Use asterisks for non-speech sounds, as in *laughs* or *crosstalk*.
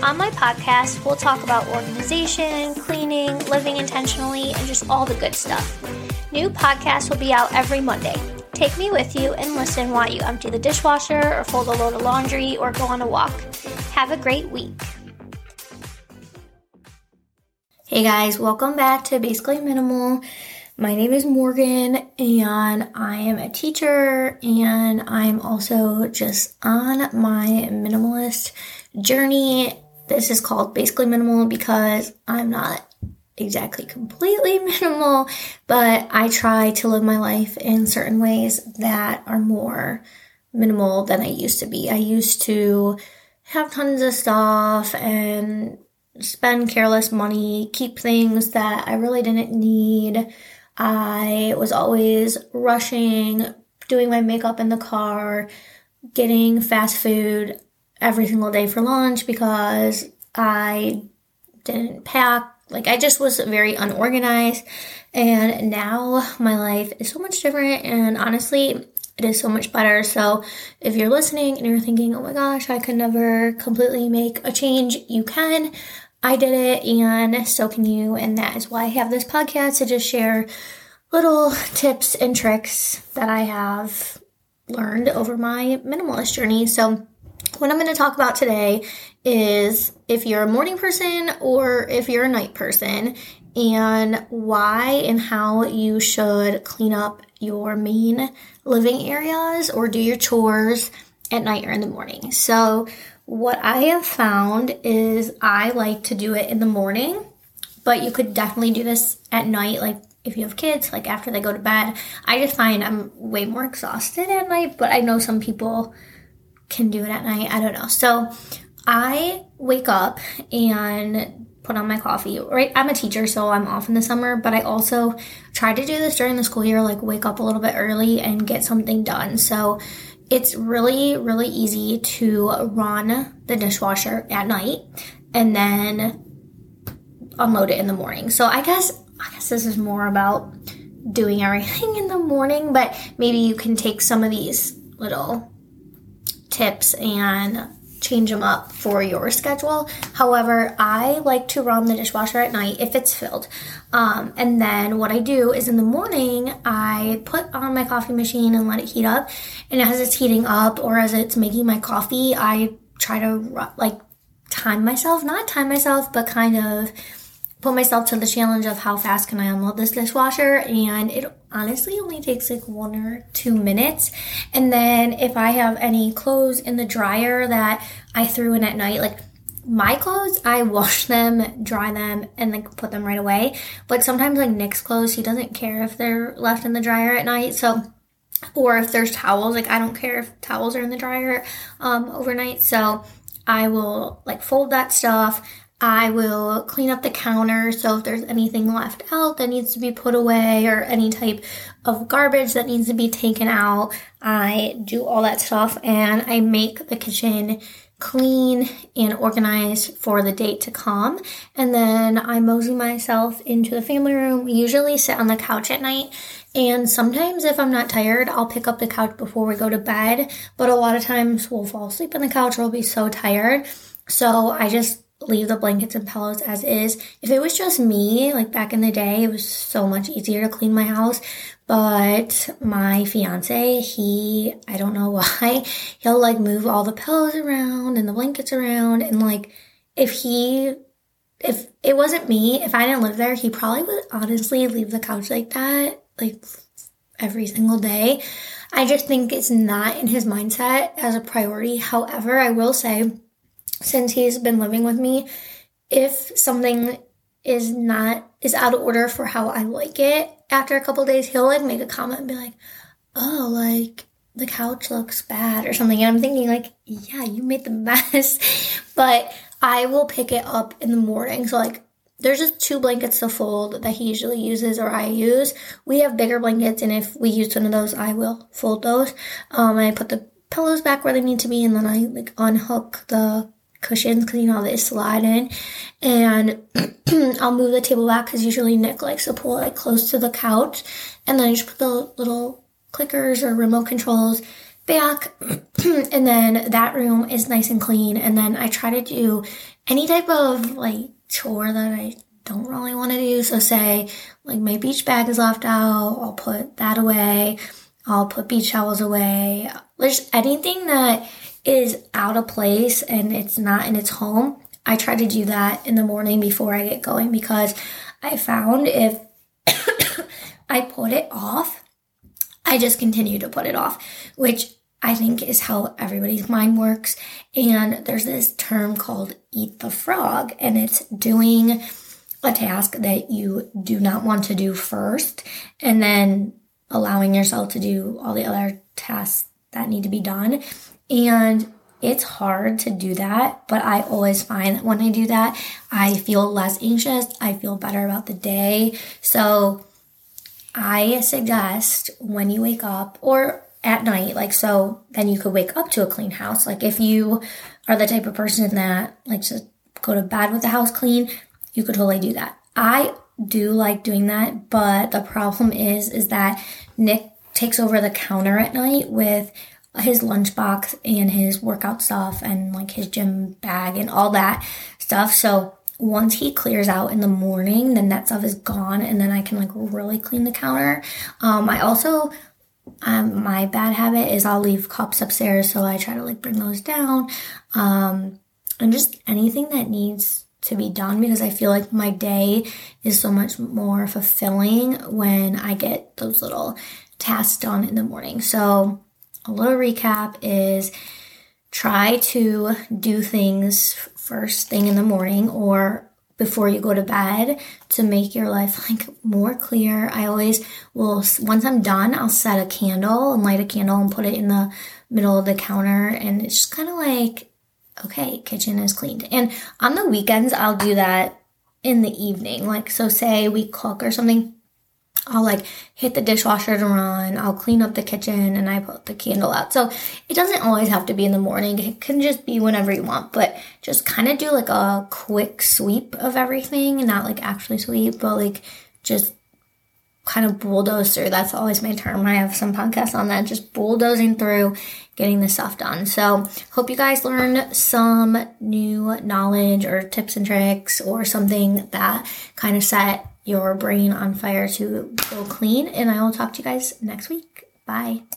On my podcast, we'll talk about organization, cleaning, living intentionally, and just all the good stuff. New podcasts will be out every Monday. Take me with you and listen while you empty the dishwasher or fold a load of laundry or go on a walk. Have a great week. Hey guys, welcome back to Basically Minimal. My name is Morgan and I am a teacher and I'm also just on my minimalist journey this is called basically minimal because I'm not exactly completely *laughs* minimal, but I try to live my life in certain ways that are more minimal than I used to be. I used to have tons of stuff and spend careless money, keep things that I really didn't need. I was always rushing, doing my makeup in the car, getting fast food every single day for lunch because I didn't pack. Like, I just was very unorganized. And now my life is so much different. And honestly, it is so much better. So, if you're listening and you're thinking, oh my gosh, I could never completely make a change, you can. I did it, and so can you. And that is why I have this podcast to just share little tips and tricks that I have learned over my minimalist journey. So, what I'm going to talk about today is if you're a morning person or if you're a night person, and why and how you should clean up your main living areas or do your chores at night or in the morning. So, what I have found is I like to do it in the morning, but you could definitely do this at night, like if you have kids, like after they go to bed. I just find I'm way more exhausted at night, but I know some people can do it at night. I don't know. So I wake up and put on my coffee. Right, I'm a teacher, so I'm off in the summer, but I also try to do this during the school year, like wake up a little bit early and get something done. So it's really, really easy to run the dishwasher at night and then unload it in the morning. So I guess I guess this is more about doing everything *laughs* in the morning, but maybe you can take some of these little tips and change them up for your schedule. However, I like to run the dishwasher at night if it's filled. Um, and then what I do is in the morning, I put on my coffee machine and let it heat up. And as it's heating up or as it's making my coffee, I try to like time myself, not time myself, but kind of put myself to the challenge of how fast can I unload this dishwasher and it honestly only takes like one or two minutes. And then if I have any clothes in the dryer that I threw in at night like my clothes I *laughs* wash them dry them and then put them right away. But sometimes like Nick's clothes he doesn't care if they're left in the dryer at night so or if there's towels like I don't care if towels are in the dryer um, overnight. So I will like fold that stuff I will clean up the counter. So if there's anything left out that needs to be put away or any type of garbage that needs to be taken out, I do all that stuff and I make the kitchen clean and organized for the date to come. And then I mosey myself into the family room. We usually sit on the couch at night. And sometimes if I'm not tired, I'll pick up the couch before we go to bed. But a lot of times we'll fall asleep on the couch or we'll be so tired. So I just leave the blankets and pillows as is. If it was just me, like back in the day, it was so much easier to clean my house. But my fiance, he, I don't know *laughs* why, he'll like move all the pillows around and the blankets around. And like, if he, if it wasn't me, if I didn't live there, he probably would honestly leave the couch like that, like every single day. I just think it's not in his mindset as a priority. However, I will say, since he's been living with me, if something is not is out of order for how I like it, after a couple days he'll like make a comment and be like, "Oh, like the couch looks bad" or something. And I'm thinking like, "Yeah, you made the *laughs* mess." but I will pick it up in the morning. So like there's just two blankets to fold that he usually uses or I use. We have bigger blankets, and if we use one of those, I will fold those. Um, I put the pillows back where they need to be, and then I like unhook the cushions because you know they slide in, and *clears throat* I'll move the table back because usually Nick likes to pull it like close to the couch, and then I just put the little clickers or remote controls back *clears throat* and then that room is nice and clean and then I try to do any type of like chore that I don't really want to do. So say like my beach bag is left out, I'll put that away. I'll put beach towels away. There's anything that is out of place and it's not in its home. I try to do that in the morning before I get going because I found if *coughs* I put it off, I just continue to put it off, which I think is how everybody's mind works. And there's this term called eat the frog, and it's doing a task that you do not want to do first, and then allowing yourself to do all the other tasks that need to be done. And it's hard to do that, but I always find that when I do that, I feel less anxious. I feel better about the day. So I suggest when you wake up or at night, like so then you could wake up to a clean house. Like if you are the type of person that likes to go to bed with the house clean, you could totally do that. I do like doing that, but the problem is is that Nick takes over the counter at night with his lunchbox and his workout stuff and like his gym bag and all that stuff. So once he clears out in the morning, then that stuff is gone and then I can like really clean the counter. Um, I also um, my bad habit is I'll leave cups upstairs, so I try to like bring those down. Um, and just anything that needs to be done because I feel like my day is so much more fulfilling when I get those little tasks done in the morning. So, a little recap is try to do things first thing in the morning or before you go to bed to make your life *laughs* like more clear. I always will, once I'm done, I'll set a candle and light a candle and put it in the middle of the counter. And it's just kind of like, okay, kitchen is cleaned. And on the weekends, I'll do that in the evening. Like, so say we cook or something I'll like hit the dishwasher to run, I'll clean up the kitchen, and I put the candle out. So it doesn't always have to be in the morning, it can just be whenever you want, but just kind of do like a quick sweep of everything, and not like actually sweep, but like just kind of bulldoze through. That's always my term. I have some podcasts on that, just bulldozing through getting the stuff done. So, hope you guys learned some new knowledge or tips and tricks or something that kind of set your brain on fire to go clean. And I will talk to you guys next week. Bye.